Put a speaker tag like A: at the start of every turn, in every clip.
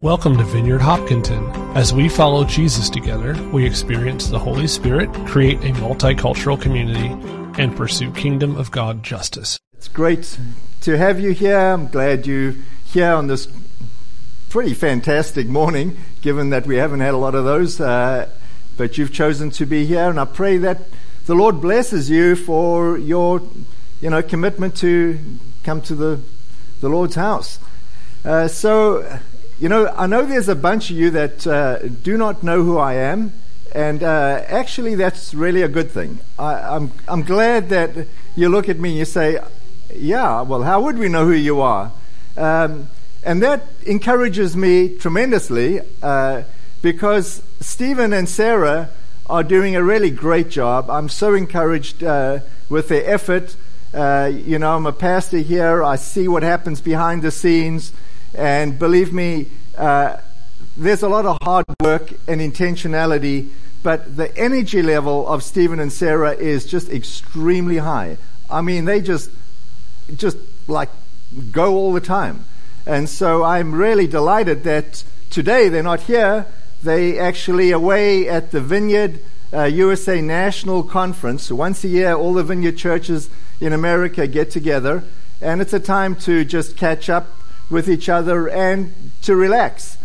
A: Welcome to Vineyard Hopkinton. As we follow Jesus together, we experience the Holy Spirit, create a multicultural community, and pursue kingdom of God justice.
B: It's great to have you here. I'm glad you're here on this pretty fantastic morning, given that we haven't had a lot of those. Uh, but you've chosen to be here, and I pray that the Lord blesses you for your, you know, commitment to come to the the Lord's house. Uh, so you know, I know there's a bunch of you that uh, do not know who I am, and uh, actually, that's really a good thing. I, am I'm, I'm glad that you look at me and you say, Yeah, well, how would we know who you are? Um, and that encourages me tremendously uh, because Stephen and Sarah are doing a really great job. I'm so encouraged uh, with their effort. Uh, you know, I'm a pastor here, I see what happens behind the scenes. And believe me, uh, there's a lot of hard work and intentionality, but the energy level of Stephen and Sarah is just extremely high. I mean, they just, just like go all the time. And so I'm really delighted that today they're not here. They actually away at the Vineyard uh, USA National Conference. Once a year, all the Vineyard churches in America get together, and it's a time to just catch up with each other and to relax.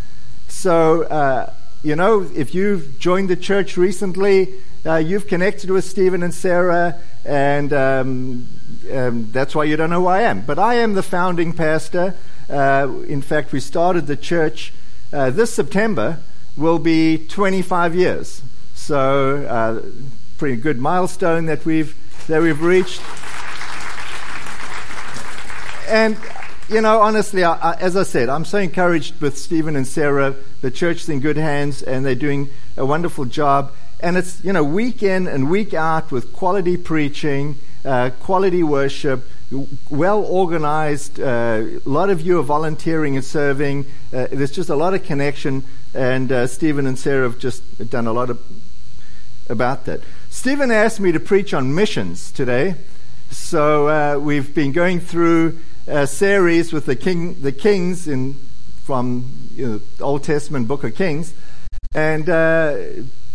B: So, uh, you know, if you've joined the church recently, uh, you've connected with Stephen and Sarah, and um, um, that's why you don't know who I am. But I am the founding pastor. Uh, in fact, we started the church uh, this September, will be 25 years. So, uh, pretty good milestone that we've, that we've reached. And you know, honestly, I, I, as I said, I'm so encouraged with Stephen and Sarah. The church is in good hands, and they're doing a wonderful job. And it's, you know, week in and week out with quality preaching, uh, quality worship, well organized. Uh, a lot of you are volunteering and serving. Uh, there's just a lot of connection, and uh, Stephen and Sarah have just done a lot of, about that. Stephen asked me to preach on missions today. So uh, we've been going through uh, series with the king, the kings in from you know, Old Testament Book of Kings, and uh,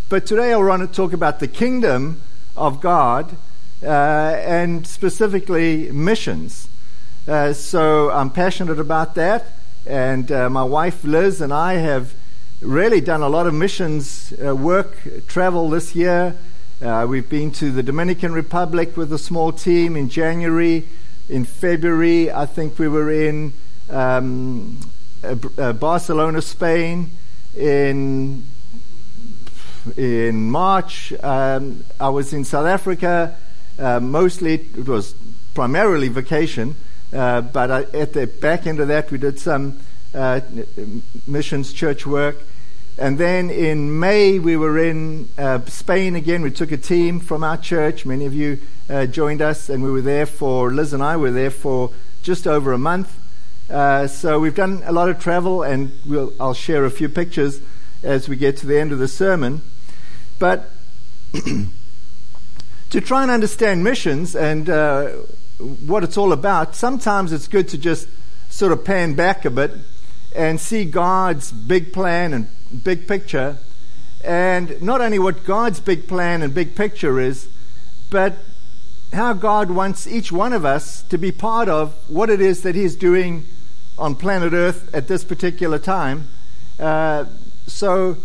B: but today I want to talk about the kingdom of God uh, and specifically missions. Uh, so I'm passionate about that, and uh, my wife Liz and I have really done a lot of missions uh, work, travel this year. we've been to the Dominican Republic with a small team in January. In February, I think we were in um, uh, uh, Barcelona, Spain. In in March, um, I was in South Africa. Uh, mostly, it was primarily vacation, uh, but I, at the back end of that, we did some uh, missions church work. And then in May, we were in uh, Spain again. We took a team from our church. Many of you uh, joined us, and we were there for, Liz and I were there for just over a month. Uh, so we've done a lot of travel, and we'll, I'll share a few pictures as we get to the end of the sermon. But to try and understand missions and uh, what it's all about, sometimes it's good to just sort of pan back a bit and see God's big plan and big picture, and not only what God's big plan and big picture is, but how God wants each one of us to be part of what it is that He's doing on planet Earth at this particular time. Uh, so,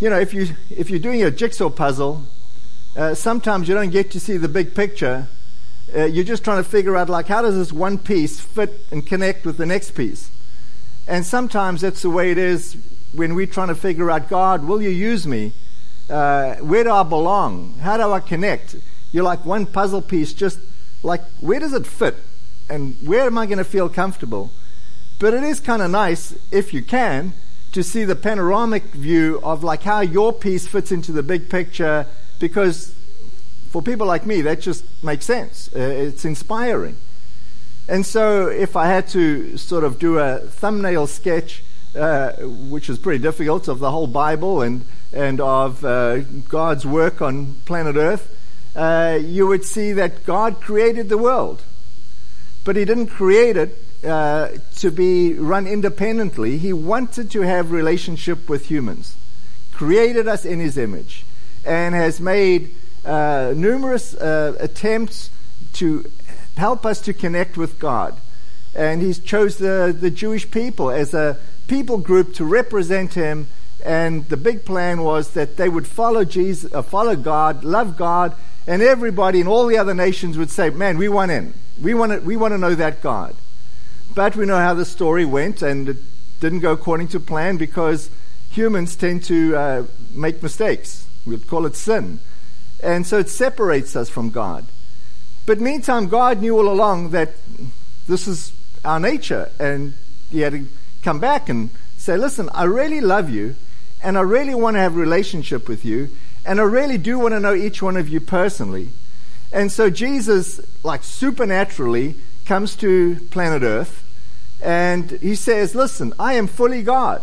B: you know, if you if you're doing a jigsaw puzzle, uh, sometimes you don't get to see the big picture. Uh, you're just trying to figure out like how does this one piece fit and connect with the next piece. And sometimes that's the way it is when we're trying to figure out, God, will you use me? Uh, where do I belong? How do I connect? You're like one puzzle piece, just like, where does it fit? And where am I going to feel comfortable? But it is kind of nice, if you can, to see the panoramic view of like how your piece fits into the big picture because for people like me, that just makes sense. Uh, it's inspiring. And so, if I had to sort of do a thumbnail sketch, uh, which is pretty difficult, of the whole Bible and, and of uh, God's work on planet Earth, uh, you would see that God created the world. But He didn't create it uh, to be run independently. He wanted to have relationship with humans, created us in His image, and has made uh, numerous uh, attempts to help us to connect with God. And He chose the, the Jewish people as a people group to represent Him. And the big plan was that they would follow Jesus, uh, follow God, love God, and everybody in all the other nations would say, "Man, we want in. We want to, we want to know that God." But we know how the story went, and it didn't go according to plan because humans tend to uh, make mistakes. We'd call it sin. And so it separates us from God. But meantime, God knew all along that this is our nature, and He had to come back and say, Listen, I really love you, and I really want to have a relationship with you, and I really do want to know each one of you personally. And so Jesus, like supernaturally, comes to planet Earth and he says, Listen, I am fully God,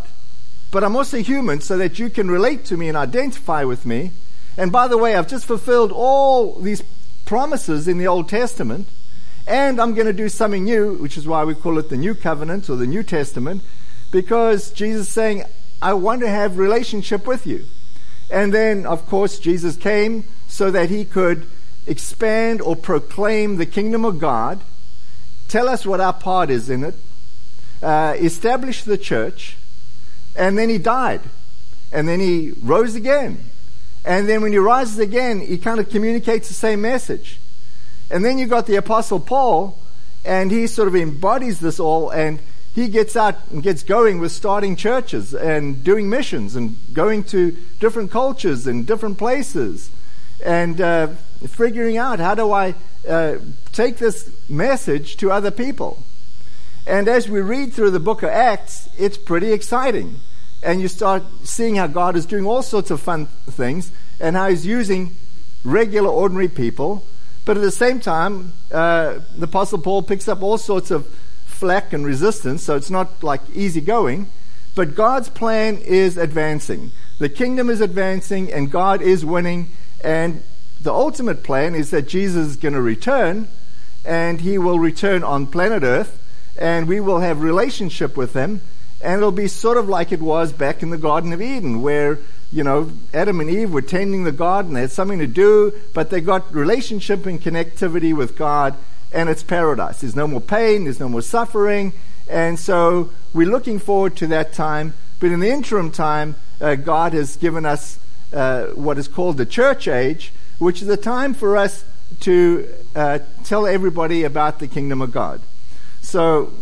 B: but I'm also human so that you can relate to me and identify with me. And by the way, I've just fulfilled all these promises in the Old Testament, and I'm going to do something new, which is why we call it the New Covenant or the New Testament, because Jesus is saying, I want to have relationship with you. And then, of course, Jesus came so that he could expand or proclaim the kingdom of God, tell us what our part is in it, uh, established the church, and then he died. And then he rose again. And then when he rises again, he kind of communicates the same message. And then you've got the Apostle Paul, and he sort of embodies this all, and he gets out and gets going with starting churches and doing missions and going to different cultures and different places and uh, figuring out how do I uh, take this message to other people. And as we read through the book of Acts, it's pretty exciting. And you start seeing how God is doing all sorts of fun things and how He's using regular, ordinary people. But at the same time, uh, the Apostle Paul picks up all sorts of flack and resistance, so it's not like easy going. But God's plan is advancing. The kingdom is advancing, and God is winning. And the ultimate plan is that Jesus is going to return, and He will return on planet Earth and we will have relationship with them and it'll be sort of like it was back in the Garden of Eden, where you know Adam and Eve were tending the garden, they had something to do, but they got relationship and connectivity with God, and it's paradise. There's no more pain, there's no more suffering, and so we're looking forward to that time. But in the interim time, uh, God has given us uh, what is called the church age, which is a time for us to uh, tell everybody about the kingdom of God. So,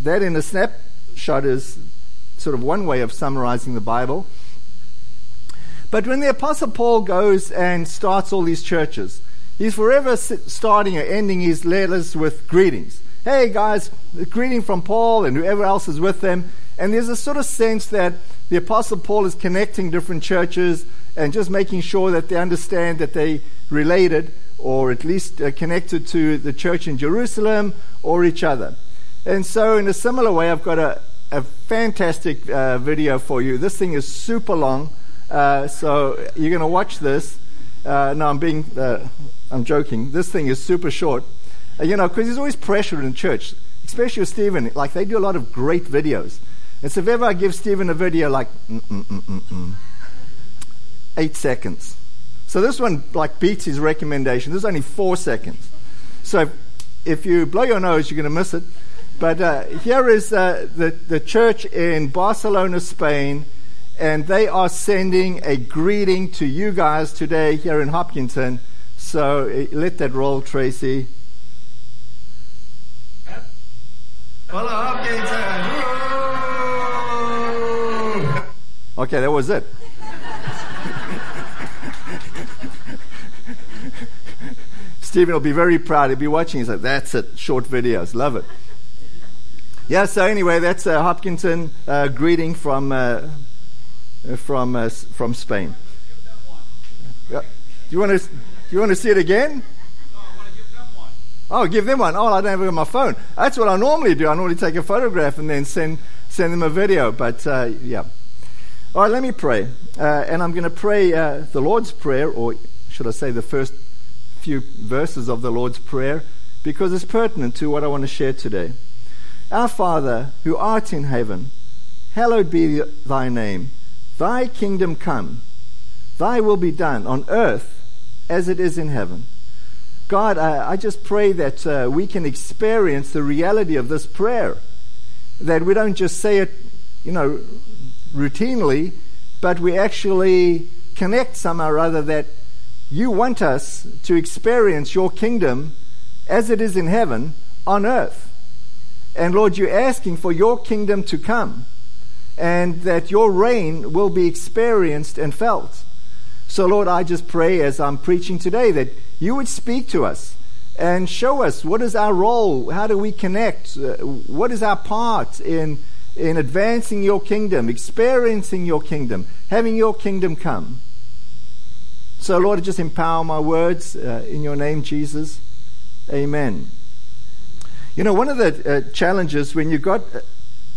B: that in a snapshot is sort of one way of summarizing the Bible. But when the Apostle Paul goes and starts all these churches, he's forever starting or ending his letters with greetings. Hey guys, greeting from Paul and whoever else is with them. And there's a sort of sense that the Apostle Paul is connecting different churches and just making sure that they understand that they related or at least uh, connected to the church in Jerusalem or each other. And so, in a similar way, I've got a, a fantastic uh, video for you. This thing is super long, uh, so you're going to watch this. Uh, no, I'm being, uh, I'm joking. This thing is super short. Uh, you know, because there's always pressure in church, especially with Stephen. Like, they do a lot of great videos. And so, if ever I give Stephen a video like, eight seconds. So this one like beats his recommendation. This is only four seconds. So if you blow your nose, you're going to miss it. But uh, here is uh, the, the church in Barcelona, Spain, and they are sending a greeting to you guys today here in Hopkinton. So uh, let that roll, Tracy. Hello, Hopkinton! Okay, that was it. Stephen will be very proud. He'll be watching. He's like, that's it. Short videos. Love it. Yeah, so anyway, that's a Hopkinton uh, greeting from, uh, from, uh, from Spain. Do you want to, do you want to see it again? Oh, give them one. Oh, I don't have it on my phone. That's what I normally do. I normally take a photograph and then send send them a video. But uh, yeah. All right, let me pray. Uh, and I'm going to pray uh, the Lord's Prayer, or should I say the first few verses of the Lord's Prayer because it's pertinent to what I want to share today. Our Father, who art in heaven, hallowed be thy name. Thy kingdom come. Thy will be done on earth as it is in heaven. God, I, I just pray that uh, we can experience the reality of this prayer. That we don't just say it, you know, routinely, but we actually connect somehow or other that you want us to experience your kingdom as it is in heaven on earth. And Lord, you're asking for your kingdom to come and that your reign will be experienced and felt. So, Lord, I just pray as I'm preaching today that you would speak to us and show us what is our role, how do we connect, uh, what is our part in, in advancing your kingdom, experiencing your kingdom, having your kingdom come. So, Lord, just empower my words uh, in your name, Jesus. Amen. You know, one of the uh, challenges when you've got uh,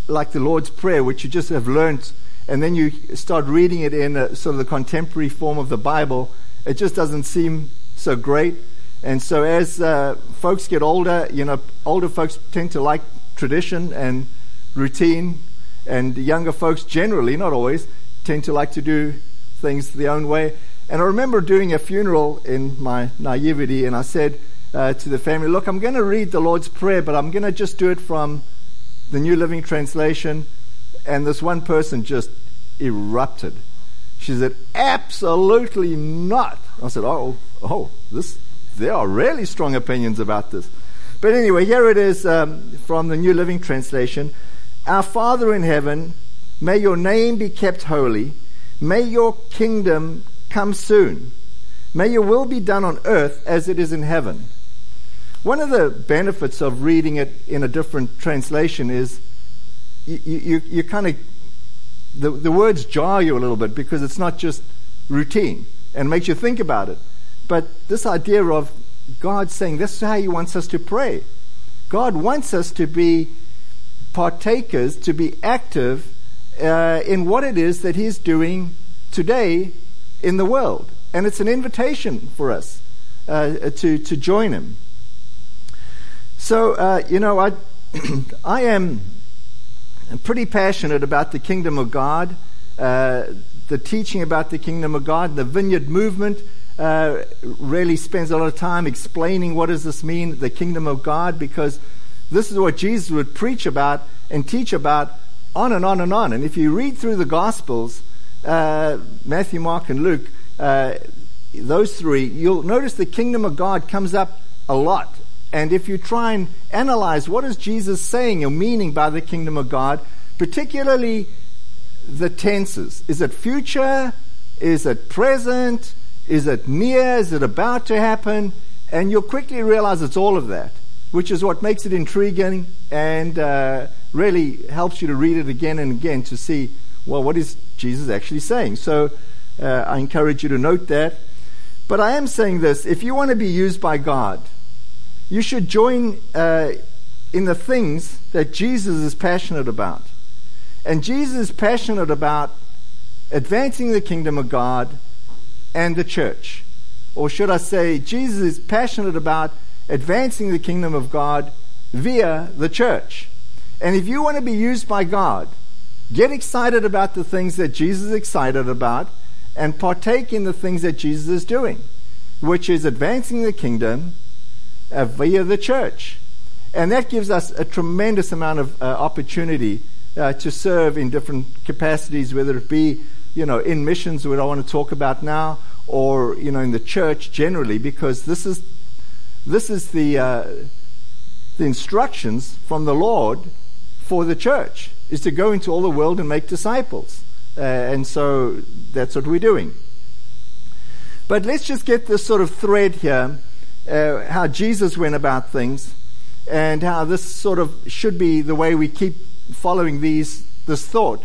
B: like the Lord's Prayer, which you just have learned, and then you start reading it in a, sort of the contemporary form of the Bible, it just doesn't seem so great. And so as uh, folks get older, you know, older folks tend to like tradition and routine, and younger folks generally, not always, tend to like to do things their own way. And I remember doing a funeral in my naivety, and I said uh, to the family, Look, I'm going to read the Lord's Prayer, but I'm going to just do it from the New Living Translation. And this one person just erupted. She said, Absolutely not. I said, Oh, oh, this, there are really strong opinions about this. But anyway, here it is um, from the New Living Translation. Our Father in heaven, may your name be kept holy. May your kingdom come soon. May your will be done on earth as it is in heaven. One of the benefits of reading it in a different translation is you, you, you kind of, the, the words jar you a little bit because it's not just routine and makes you think about it. But this idea of God saying this is how He wants us to pray. God wants us to be partakers, to be active uh, in what it is that He's doing today in the world. And it's an invitation for us uh, to, to join Him. So, uh, you know, I, I am pretty passionate about the kingdom of God, uh, the teaching about the kingdom of God. The vineyard movement uh, really spends a lot of time explaining what does this mean, the kingdom of God, because this is what Jesus would preach about and teach about on and on and on. And if you read through the Gospels, uh, Matthew, Mark, and Luke, uh, those three, you'll notice the kingdom of God comes up a lot. And if you try and analyze what is Jesus saying or meaning by the kingdom of God, particularly the tenses. Is it future? Is it present? Is it near? Is it about to happen? And you'll quickly realize it's all of that, which is what makes it intriguing and uh, really helps you to read it again and again to see, well, what is Jesus actually saying? So uh, I encourage you to note that. But I am saying this if you want to be used by God, you should join uh, in the things that Jesus is passionate about. And Jesus is passionate about advancing the kingdom of God and the church. Or should I say, Jesus is passionate about advancing the kingdom of God via the church. And if you want to be used by God, get excited about the things that Jesus is excited about and partake in the things that Jesus is doing, which is advancing the kingdom uh, via the church. And that gives us a tremendous amount of uh, opportunity uh, to serve in different capacities, whether it be, you know, in missions, what I want to talk about now, or, you know, in the church generally, because this is, this is the, uh, the instructions from the Lord for the church, is to go into all the world and make disciples. Uh, and so that's what we're doing. But let's just get this sort of thread here uh, how Jesus went about things and how this sort of should be the way we keep following these this thought.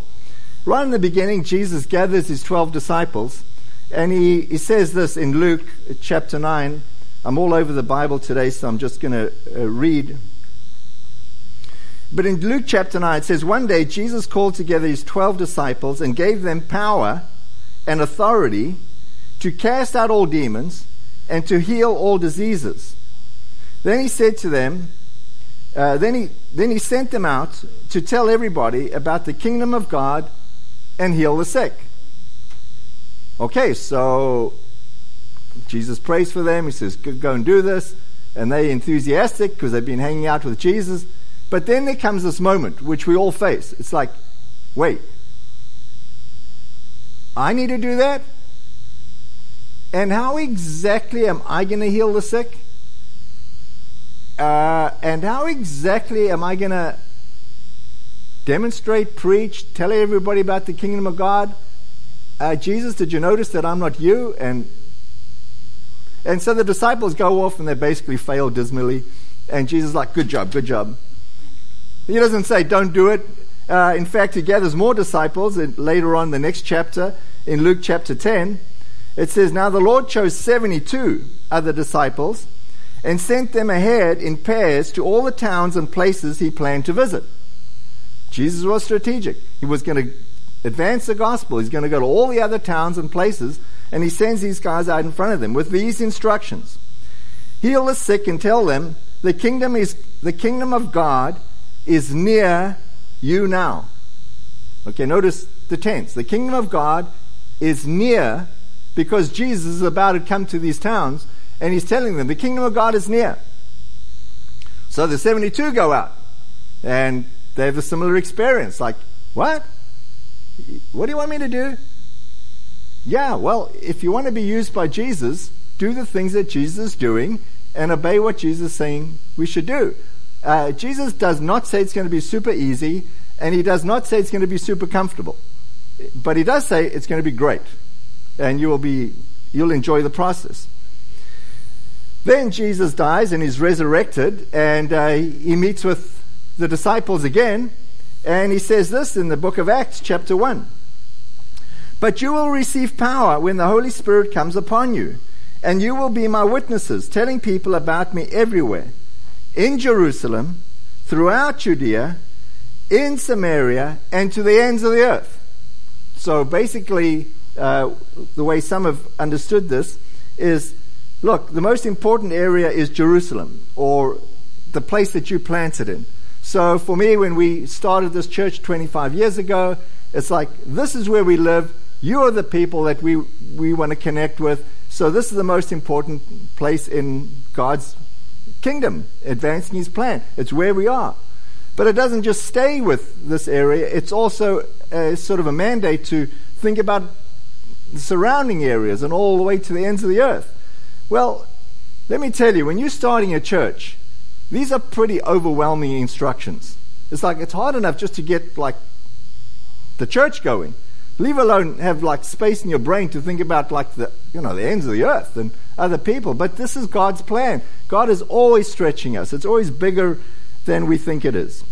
B: Right in the beginning, Jesus gathers his 12 disciples and he, he says this in Luke chapter 9. I'm all over the Bible today, so I'm just going to uh, read. But in Luke chapter 9, it says, One day Jesus called together his 12 disciples and gave them power and authority to cast out all demons and to heal all diseases. Then he said to them, uh, then, he, then he sent them out to tell everybody about the kingdom of God and heal the sick. Okay, so Jesus prays for them. He says, Go and do this. And they're enthusiastic because they've been hanging out with Jesus. But then there comes this moment which we all face. It's like, wait, I need to do that? And how exactly am I going to heal the sick? Uh, and how exactly am I going to demonstrate, preach, tell everybody about the kingdom of God? Uh, Jesus, did you notice that I'm not you? And and so the disciples go off and they basically fail dismally. And Jesus is like, good job, good job. He doesn't say, don't do it. Uh, in fact, he gathers more disciples later on the next chapter in Luke chapter 10. It says, Now the Lord chose 72 other disciples and sent them ahead in pairs to all the towns and places he planned to visit. Jesus was strategic. He was going to advance the gospel. He's going to go to all the other towns and places, and he sends these guys out in front of them with these instructions. Heal the sick and tell them the kingdom is the kingdom of God is near you now. Okay, notice the tense. The kingdom of God is near because Jesus is about to come to these towns and he's telling them the kingdom of God is near. So the 72 go out and they have a similar experience. Like, what? What do you want me to do? Yeah, well, if you want to be used by Jesus, do the things that Jesus is doing and obey what Jesus is saying we should do. Uh, Jesus does not say it's going to be super easy, and he does not say it's going to be super comfortable. But he does say it's going to be great, and you will be, you'll enjoy the process. Then Jesus dies and is resurrected, and uh, he meets with the disciples again, and he says this in the book of Acts, chapter 1. But you will receive power when the Holy Spirit comes upon you, and you will be my witnesses, telling people about me everywhere in Jerusalem, throughout Judea, in Samaria, and to the ends of the earth. So basically, uh, the way some have understood this is look, the most important area is Jerusalem, or the place that you planted in. So for me, when we started this church 25 years ago, it's like, this is where we live. You are the people that we, we want to connect with. So this is the most important place in God's kingdom, advancing his plan. It's where we are. But it doesn't just stay with this area, it's also a, sort of a mandate to think about the surrounding areas and all the way to the ends of the earth. Well, let me tell you, when you're starting a church, these are pretty overwhelming instructions. It's like it's hard enough just to get like the church going. Leave alone have like space in your brain to think about like the you know the ends of the earth and other people. But this is God's plan. God is always stretching us. It's always bigger than we think it is.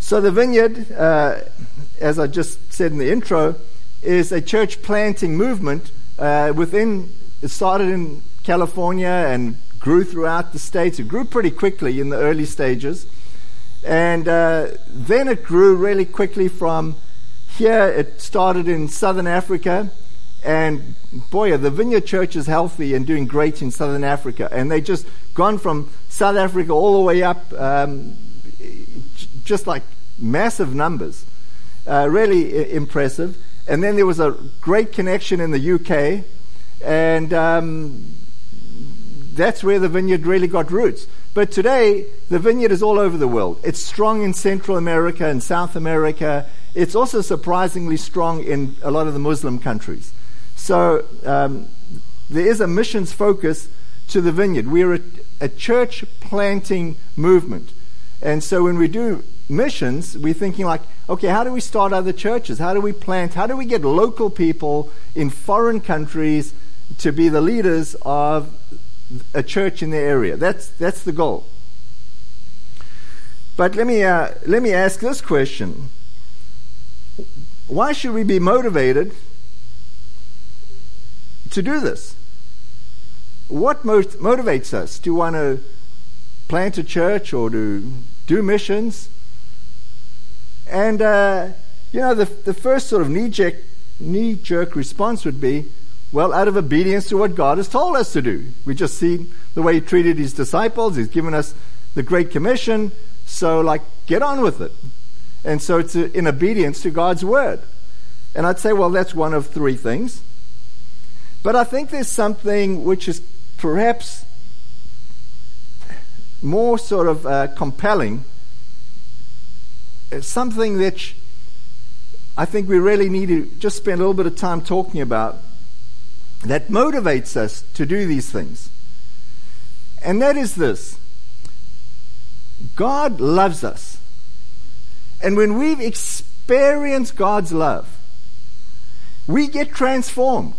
B: So the vineyard, uh, as I just said in the intro, is a church planting movement uh, within. It started in California and grew throughout the states. It grew pretty quickly in the early stages, and uh, then it grew really quickly from here. It started in southern Africa and boy, the Vineyard Church is healthy and doing great in Southern Africa. And they just gone from South Africa all the way up, um, just like massive numbers. Uh, really I- impressive. And then there was a great connection in the UK. And um, that's where the vineyard really got roots. But today, the vineyard is all over the world. It's strong in Central America and South America. It's also surprisingly strong in a lot of the Muslim countries. So um, there is a missions focus to the vineyard. We're a, a church planting movement. And so when we do missions, we're thinking like, okay, how do we start other churches? How do we plant? How do we get local people in foreign countries to be the leaders of a church in the area? That's that's the goal. But let me uh, let me ask this question: Why should we be motivated to do this? What most motivates us to want to plant a church or to do missions? And, uh, you know, the, the first sort of knee jerk, knee jerk response would be, well, out of obedience to what God has told us to do. We just see the way He treated His disciples. He's given us the Great Commission, so like get on with it. And so it's in obedience to God's word. And I'd say, well, that's one of three things. But I think there's something which is perhaps more sort of uh, compelling, Uh, something that I think we really need to just spend a little bit of time talking about that motivates us to do these things. And that is this God loves us. And when we've experienced God's love, we get transformed.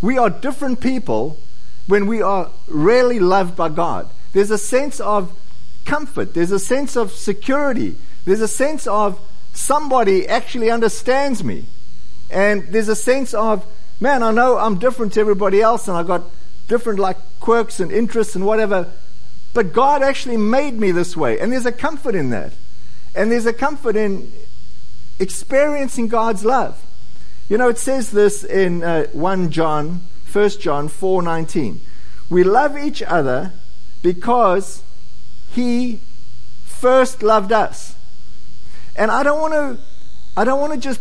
B: We are different people when we are really loved by God. There's a sense of comfort, there's a sense of security, there's a sense of somebody actually understands me. And there's a sense of, man, I know I'm different to everybody else and I've got different like quirks and interests and whatever, but God actually made me this way. And there's a comfort in that. And there's a comfort in experiencing God's love. You know, it says this in uh, 1 John, 1 John 4:19. We love each other because he first loved us. And I don't want to I don't want to just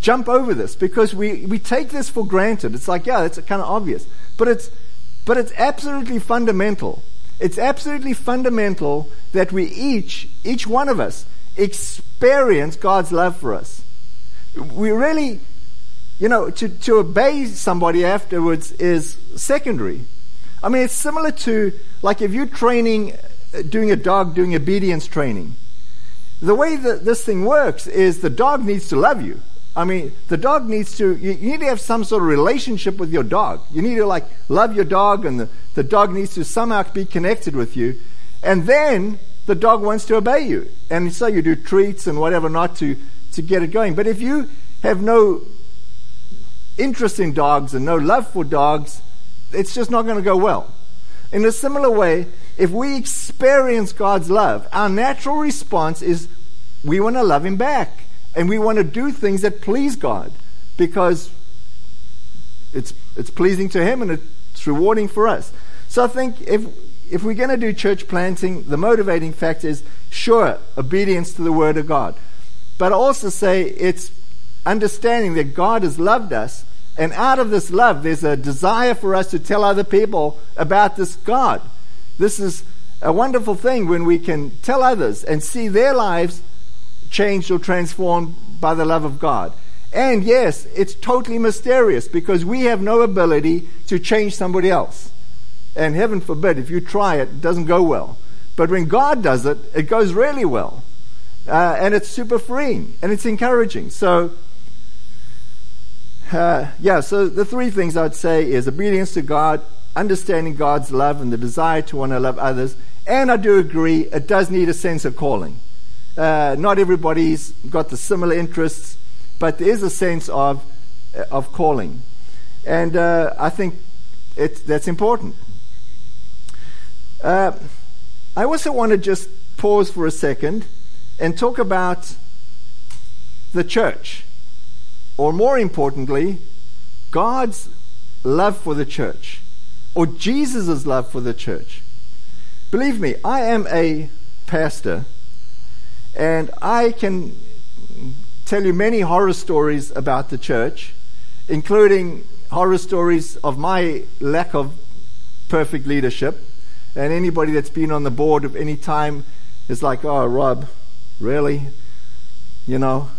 B: jump over this because we, we take this for granted. It's like, yeah, it's kind of obvious. But it's but it's absolutely fundamental. It's absolutely fundamental that we each, each one of us, experience God's love for us. We really you know, to, to obey somebody afterwards is secondary. I mean, it's similar to like if you're training, uh, doing a dog doing obedience training. The way that this thing works is the dog needs to love you. I mean, the dog needs to, you, you need to have some sort of relationship with your dog. You need to like love your dog and the, the dog needs to somehow be connected with you. And then the dog wants to obey you. And so you do treats and whatever not to, to get it going. But if you have no interest in dogs and no love for dogs, it's just not going to go well. In a similar way, if we experience God's love, our natural response is we want to love Him back. And we want to do things that please God because it's, it's pleasing to Him and it's rewarding for us. So I think if, if we're going to do church planting, the motivating factor is sure, obedience to the Word of God. But I also say it's understanding that God has loved us, and out of this love, there's a desire for us to tell other people about this God. This is a wonderful thing when we can tell others and see their lives changed or transformed by the love of God. And yes, it's totally mysterious because we have no ability to change somebody else. And heaven forbid, if you try it, it doesn't go well. But when God does it, it goes really well. Uh, and it's super freeing and it's encouraging. So, uh, yeah, so the three things I'd say is obedience to God, understanding God's love, and the desire to want to love others. And I do agree, it does need a sense of calling. Uh, not everybody's got the similar interests, but there is a sense of, uh, of calling. And uh, I think it, that's important. Uh, I also want to just pause for a second and talk about the church or more importantly, God's love for the church, or Jesus' love for the church. Believe me, I am a pastor, and I can tell you many horror stories about the church, including horror stories of my lack of perfect leadership. And anybody that's been on the board of any time is like, oh, Rob, really? You know,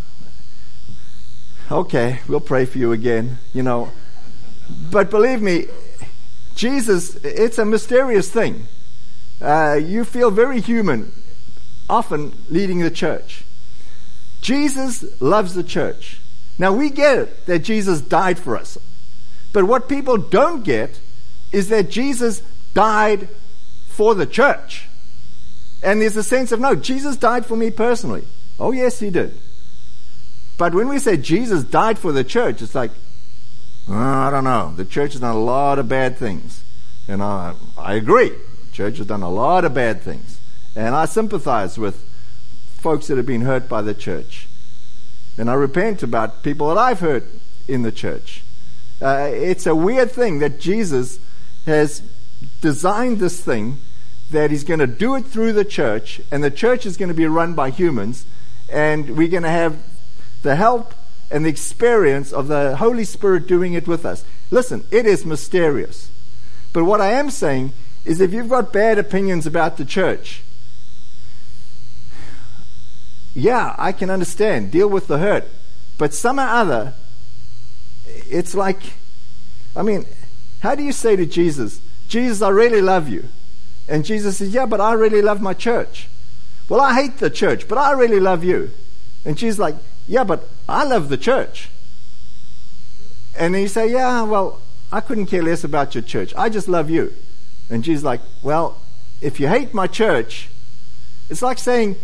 B: okay, we'll pray for you again, you know. But believe me, Jesus, it's a mysterious thing. Uh, you feel very human, often leading the church. Jesus loves the church. Now we get it that Jesus died for us. But what people don't get is that Jesus died for the church. And there's a sense of, no, Jesus died for me personally. Oh, yes, he did. But when we say Jesus died for the church, it's like, oh, I don't know. The church has done a lot of bad things. And I, I agree. The church has done a lot of bad things. And I sympathize with folks that have been hurt by the church. And I repent about people that I've hurt in the church. Uh, it's a weird thing that Jesus has designed this thing that He's going to do it through the church, and the church is going to be run by humans, and we're going to have the help and the experience of the Holy Spirit doing it with us. Listen, it is mysterious. But what I am saying is if you've got bad opinions about the church, yeah, I can understand. Deal with the hurt. But some or other, it's like, I mean, how do you say to Jesus, Jesus, I really love you? And Jesus says, Yeah, but I really love my church. Well, I hate the church, but I really love you. And she's like, Yeah, but I love the church. And he say, Yeah, well, I couldn't care less about your church. I just love you. And Jesus like, Well, if you hate my church, it's like saying,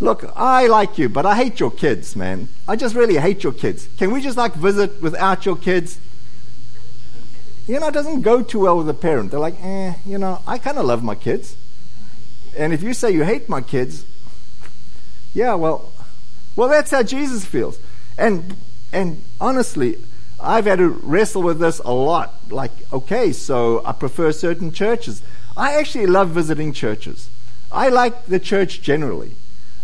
B: Look, I like you, but I hate your kids, man. I just really hate your kids. Can we just like visit without your kids? You know, it doesn't go too well with a parent. They're like, eh, you know, I kind of love my kids. And if you say you hate my kids, yeah, well, well, that's how Jesus feels. And and honestly, I've had to wrestle with this a lot. Like, okay, so I prefer certain churches. I actually love visiting churches. I like the church generally.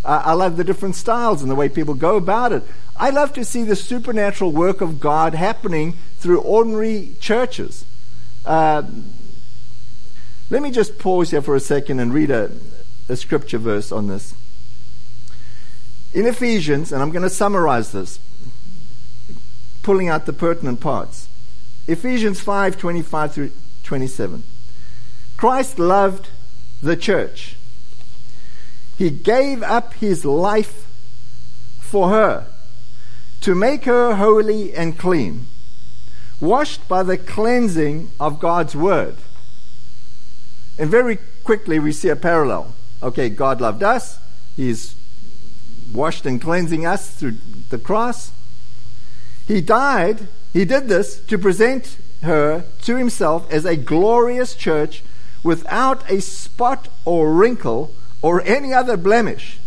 B: Uh, I love the different styles and the way people go about it. I love to see the supernatural work of God happening through ordinary churches. Uh, let me just pause here for a second and read a, a scripture verse on this. In Ephesians, and I'm going to summarize this, pulling out the pertinent parts. Ephesians 5 25 through 27. Christ loved the church he gave up his life for her to make her holy and clean, washed by the cleansing of God's word. And very quickly we see a parallel. Okay, God loved us. He's washed and cleansing us through the cross. He died, he did this to present her to himself as a glorious church without a spot or wrinkle or any other blemish.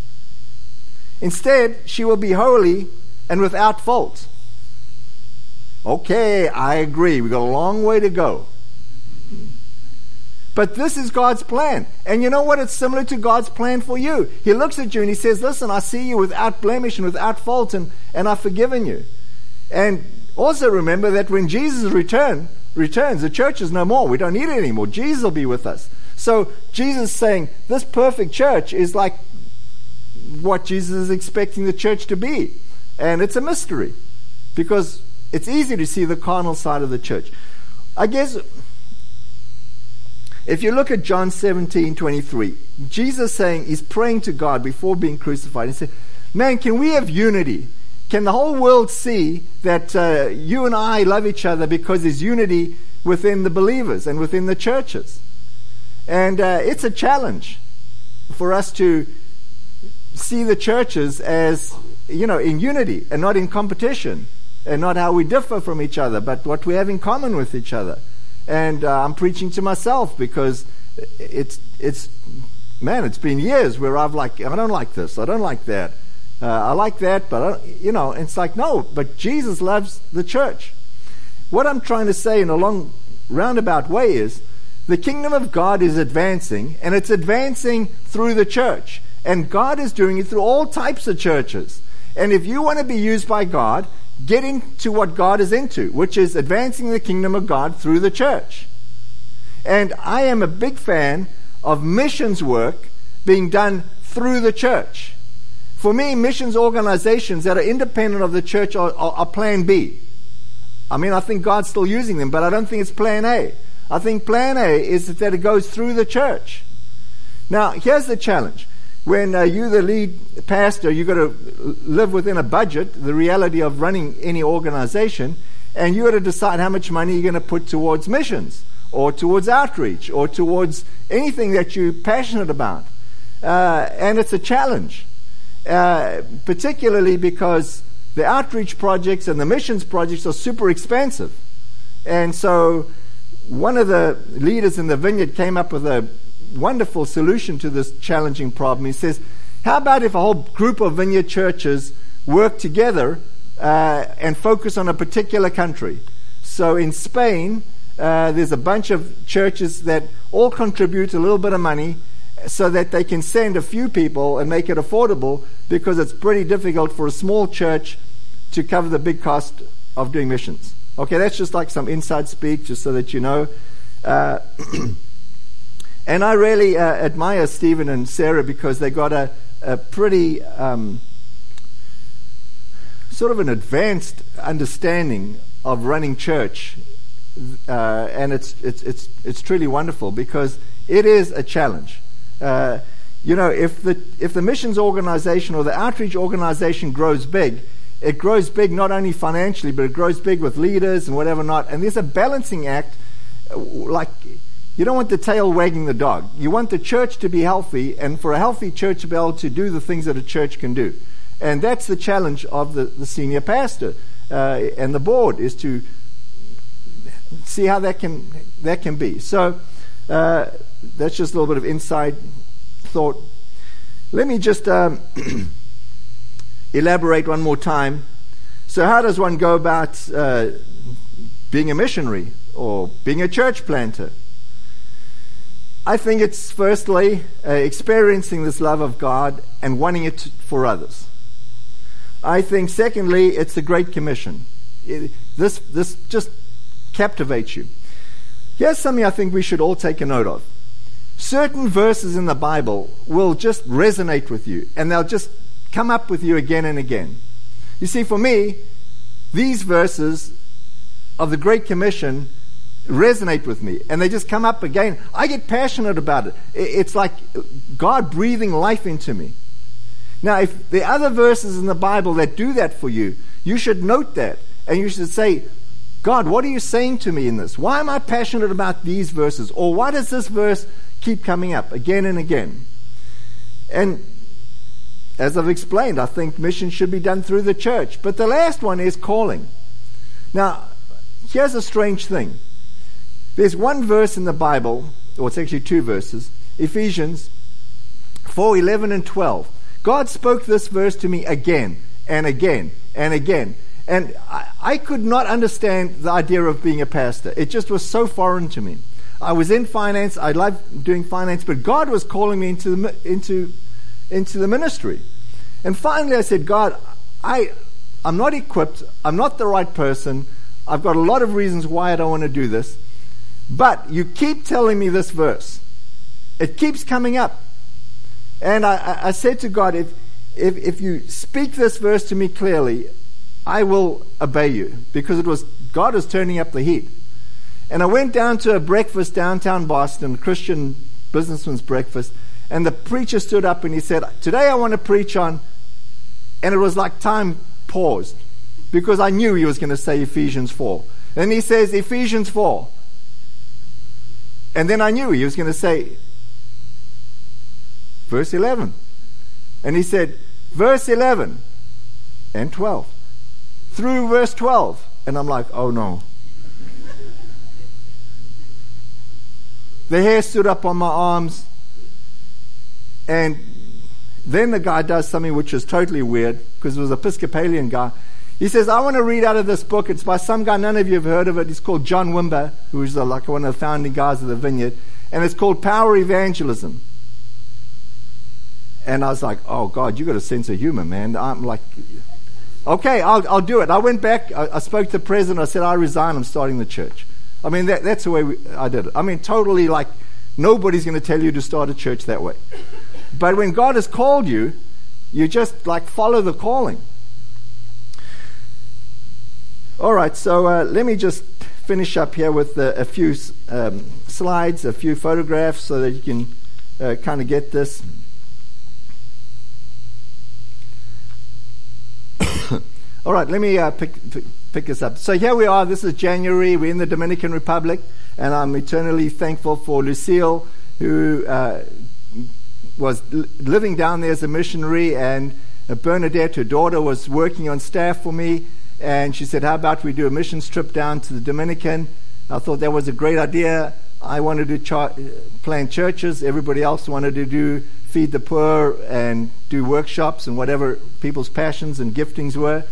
B: Instead, she will be holy and without fault. Okay, I agree. We've got a long way to go. But this is God's plan. And you know what? It's similar to God's plan for you. He looks at you and he says, Listen, I see you without blemish and without fault, and, and I've forgiven you. And also remember that when Jesus return, returns, the church is no more. We don't need it anymore. Jesus will be with us. So Jesus saying this perfect church is like what Jesus is expecting the church to be. And it's a mystery because it's easy to see the carnal side of the church. I guess if you look at John 17 23, Jesus saying he's praying to God before being crucified. He said, Man, can we have unity? Can the whole world see that uh, you and I love each other because there's unity within the believers and within the churches? And uh, it's a challenge for us to see the churches as, you know, in unity and not in competition and not how we differ from each other, but what we have in common with each other. And uh, I'm preaching to myself because it's, it's, man, it's been years where I've like, I don't like this, I don't like that. Uh, I like that, but, you know, it's like, no, but Jesus loves the church. What I'm trying to say in a long, roundabout way is the kingdom of God is advancing, and it's advancing through the church. And God is doing it through all types of churches. And if you want to be used by God, get to what God is into, which is advancing the kingdom of God through the church. And I am a big fan of missions work being done through the church. For me, missions organizations that are independent of the church are, are, are plan B. I mean, I think God's still using them, but I don't think it's plan A. I think plan A is that it goes through the church. Now, here's the challenge. When uh, you, the lead pastor, you've got to live within a budget, the reality of running any organization, and you've got to decide how much money you're going to put towards missions or towards outreach or towards anything that you're passionate about. Uh, and it's a challenge, uh, particularly because the outreach projects and the missions projects are super expensive. And so one of the leaders in the vineyard came up with a wonderful solution to this challenging problem. He says, How about if a whole group of vineyard churches work together uh, and focus on a particular country? So in Spain, Uh, there's a bunch of churches that all contribute a little bit of money so that they can send a few people and make it affordable because it's pretty difficult for a small church to cover the big cost of doing missions. Okay, that's just like some inside speak, just so that you know. Uh, and I really uh, admire Stephen and Sarah because they got a, a pretty um, sort of an advanced understanding of running church. Uh, and it's, it's, it's, it's truly wonderful because it is a challenge. Uh, you know, if the, if the missions organization or the outreach organization grows big, it grows big not only financially, but it grows big with leaders and whatever not. And there's a balancing act. Uh, like, you don't want the tail wagging the dog. You want the church to be healthy, and for a healthy church to be able to do the things that a church can do. And that's the challenge of the, the senior pastor uh, and the board is to see how that can that can be. So uh, that's just a little bit of inside thought. Let me just um, elaborate one more time. So, how does one go about uh, being a missionary or being a church planter? I think it's firstly uh, experiencing this love of God and wanting it for others. I think, secondly, it's the Great Commission. It, this, this just captivates you. Here's something I think we should all take a note of. Certain verses in the Bible will just resonate with you, and they'll just come up with you again and again. You see, for me, these verses of the Great Commission resonate with me, and they just come up again. I get passionate about it. It's like God breathing life into me. Now, if there are other verses in the Bible that do that for you, you should note that. And you should say, God, what are you saying to me in this? Why am I passionate about these verses? Or why does this verse keep coming up again and again? And as I've explained, I think mission should be done through the church. But the last one is calling. Now, here's a strange thing. There's one verse in the Bible, or it's actually two verses, Ephesians 4 11 and 12 God spoke this verse to me again and again and again. And I, I, could not understand the idea of being a pastor. It just was so foreign to me. I was in finance. I loved doing finance, but God was calling me into the, into, into the ministry. And finally, I said, God, I, I'm not equipped. I'm not the right person. I've got a lot of reasons why I don't want to do this. But you keep telling me this verse. It keeps coming up. And I, I said to God, if, if, if you speak this verse to me clearly, I will obey you. Because it was God is turning up the heat. And I went down to a breakfast downtown Boston, Christian businessman's breakfast, and the preacher stood up and he said, Today I want to preach on, and it was like time paused because I knew he was going to say Ephesians 4. And he says, Ephesians 4. And then I knew he was going to say verse 11. And he said, verse 11 and 12. Through verse 12. And I'm like, oh no. the hair stood up on my arms. And then the guy does something which is totally weird because it was an Episcopalian guy. He says, I want to read out of this book. It's by some guy, none of you have heard of it. He's called John Wimber, who is like one of the founding guys of the Vineyard. And it's called Power Evangelism. And I was like, oh, God, you got a sense of humor, man. I'm like, okay, I'll, I'll do it. I went back, I, I, spoke to the president, I said, I resign, I'm starting the church. I mean, that, that's the way we, I did it. I mean, totally like, nobody's going to tell you to start a church that way. But when God has called you, you just like follow the calling. All right, so uh, let me just finish up here with uh, a few um, slides, a few photographs, so that you can uh, kind of get this. All right, let me uh, pick, pick, pick this up. So here we are. This is January. We're in the Dominican Republic, and I'm eternally thankful for Lucille, who uh, was l- living down there as a missionary, and Bernadette, her daughter, was working on staff for me. And she said, How about we do a missions trip down to the Dominican? I thought that was a great idea. I wanted to char- plant churches. Everybody else wanted to do feed the poor and do workshops and whatever people's passions and giftings were.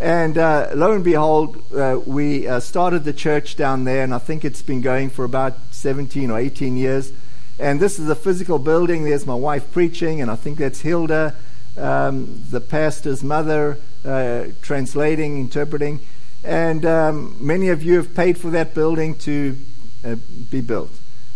B: And uh, lo and behold, uh, we uh, started the church down there, and I think it's been going for about 17 or 18 years. And this is a physical building. There's my wife preaching, and I think that's Hilda, um, the pastor's mother, uh, translating, interpreting. And um, many of you have paid for that building to uh, be built.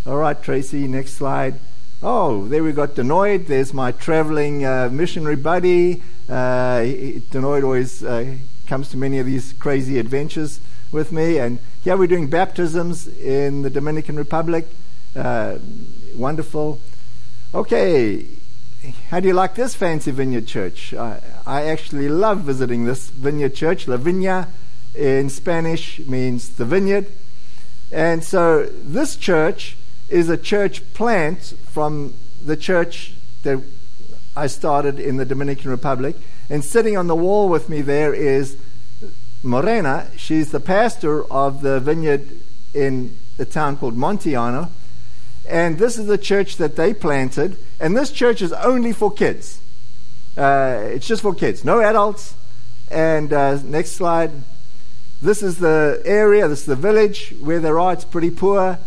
B: All right, Tracy, next slide. Oh, there we got Denoid. There's my traveling uh, missionary buddy. Uh, Denoid always uh, comes to many of these crazy adventures with me. And here we're doing baptisms in the Dominican Republic. Uh, wonderful. Okay, how do you like this fancy vineyard church? I, I actually love visiting this vineyard church. La Viña in Spanish means the vineyard. And so this church is a church plant from the church that I started in the Dominican Republic. And sitting on the wall with me there is Morena. She's the pastor of the vineyard in a town called Montiano. And this is the church that they planted. And this church is only for kids. Uh, it's just for kids, no adults. And uh, next slide. This is the area, this is the village where they are. It's pretty poor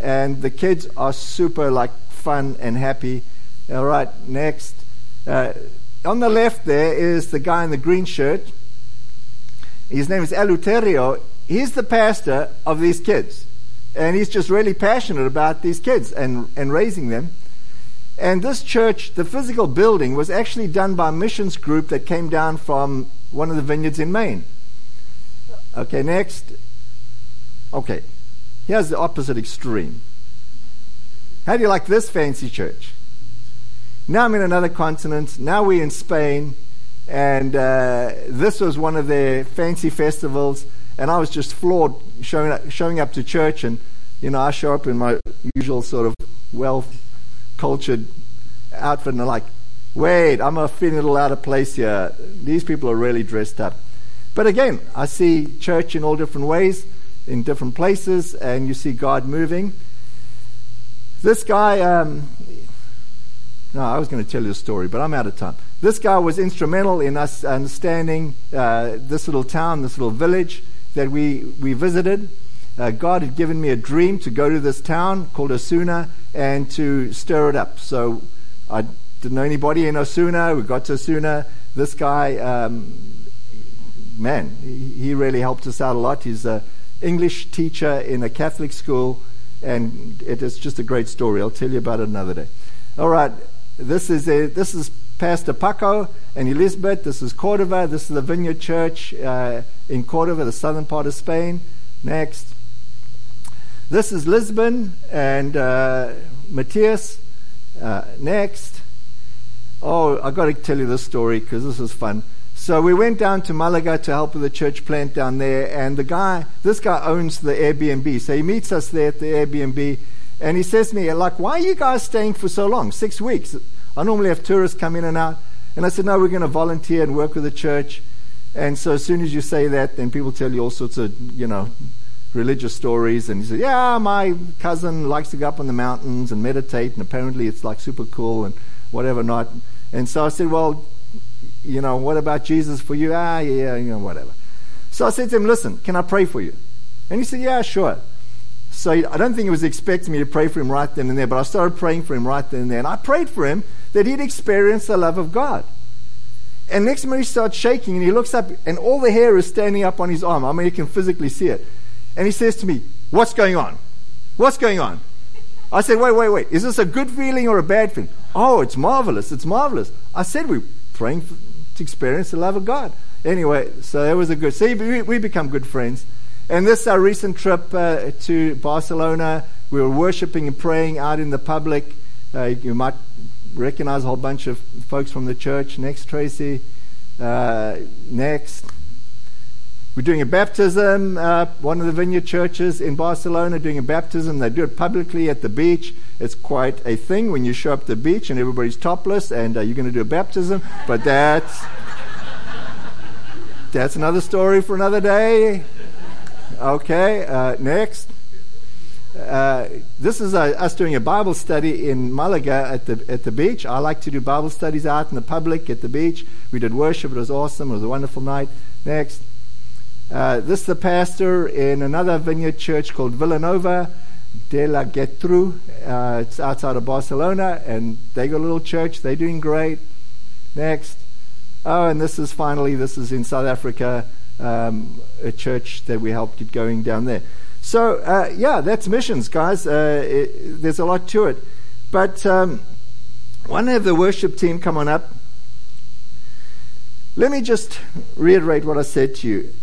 B: and the kids are super like fun and happy. All right, next. Uh, on the left there is the guy in the green shirt. His name is Eleuterio. He's the pastor of these kids. And he's just really passionate about these kids and, and raising them. And this church, the physical building, was actually done by a missions group that came down from one of the vineyards in Maine. Okay, next. Okay, Here's the opposite extreme. How do you like this fancy church? Now I'm in another continent. Now we're in Spain. And uh, this was one of their fancy festivals. And I was just floored showing up, showing up to church. And, you know, I show up in my usual sort of well cultured outfit. And they're like, wait, I'm feeling a little out of place here. These people are really dressed up. But again, I see church in all different ways in different places, and you see God moving. This guy, um, no, I was going to tell you a story, but I'm out of time. This guy was instrumental in us understanding uh, this little town, this little village that we, we visited. Uh, God had given me a dream to go to this town called Osuna and to stir it up. So I didn't know anybody in Osuna. We got to Osuna. This guy, um, man, he, really helped us out a lot. He's a English teacher in a Catholic school, and it is just a great story. I'll tell you about it another day. All right, this is a, this is Pastor Paco and Elizabeth. This is Cordova. This is the Vineyard Church uh, in Cordova, the southern part of Spain. Next. This is Lisbon and uh, Matthias. Uh, next. Oh, I've got to tell you this story because this is fun. So we went down to Malaga to help with the church plant down there, and the guy, this guy owns the Airbnb. So he meets us there at the Airbnb, and he says to me, like, why are you guys staying for so long? Six weeks. I normally have tourists come in and out. And I said, no, we're going to volunteer and work with the church. And so as soon as you say that, then people tell you all sorts of, you know, religious stories. And he said, yeah, my cousin likes to go up on the mountains and meditate, and apparently it's like super cool and whatever not. And so I said, well, you know, what about Jesus for you? Ah, yeah, you know, whatever. So I said to him, listen, can I pray for you? And he said, yeah, sure. So I don't think he was expecting me to pray for him right then and there, but I started praying for him right then and there. And I prayed for him that he'd experience the love of God. And next minute he starts shaking and he looks up and all the hair is standing up on his arm. I mean, you can physically see it. And he says to me, What's going on? What's going on? I said, Wait, wait, wait. Is this a good feeling or a bad feeling? Oh, it's marvelous. It's marvelous. I said, We're praying for, to experience the love of God. Anyway, so it was a good. See, we, we become good friends. And this our recent trip uh, to Barcelona. We were worshiping and praying out in the public. Uh, you might recognize a whole bunch of folks from the church. Next, Tracy. Uh, next. We're doing a baptism. Uh, one of the vineyard churches in Barcelona doing a baptism. They do it publicly at the beach. It's quite a thing when you show up the beach and everybody's topless and uh, you're going to do a baptism. But that's that's another story for another day. Okay, uh, next. Uh, this is uh, us doing a Bible study in Malaga at the at the beach. I like to do Bible studies out in the public at the beach. We did worship. It was awesome. It was a wonderful night. Next. Uh, this is the pastor in another vineyard church called Villanova de la Geltrú. Uh, it's outside of Barcelona, and they got a little church. They're doing great. Next. Oh, and this is finally, this is in South Africa, um, a church that we helped get going down there. So, uh, yeah, that's missions, guys. Uh, it, there's a lot to it. But um, want to have the worship team come on up. Let me just reiterate what I said to you.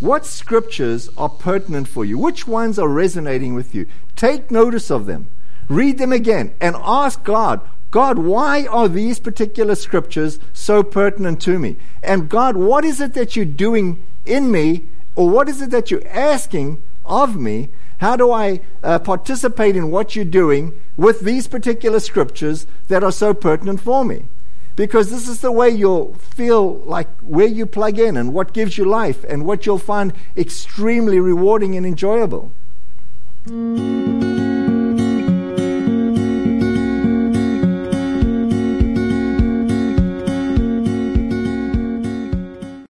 B: What scriptures are pertinent for you? Which ones are resonating with you? Take notice of them. Read them again and ask God, God, why are these particular scriptures so pertinent to me? And God, what is it that you're doing in me, or what is it that you're asking of me? How do I uh, participate in what you're doing with these particular scriptures that are so pertinent for me? Because this is the way you'll feel like where you plug in and what gives you life and what you'll find extremely rewarding and enjoyable.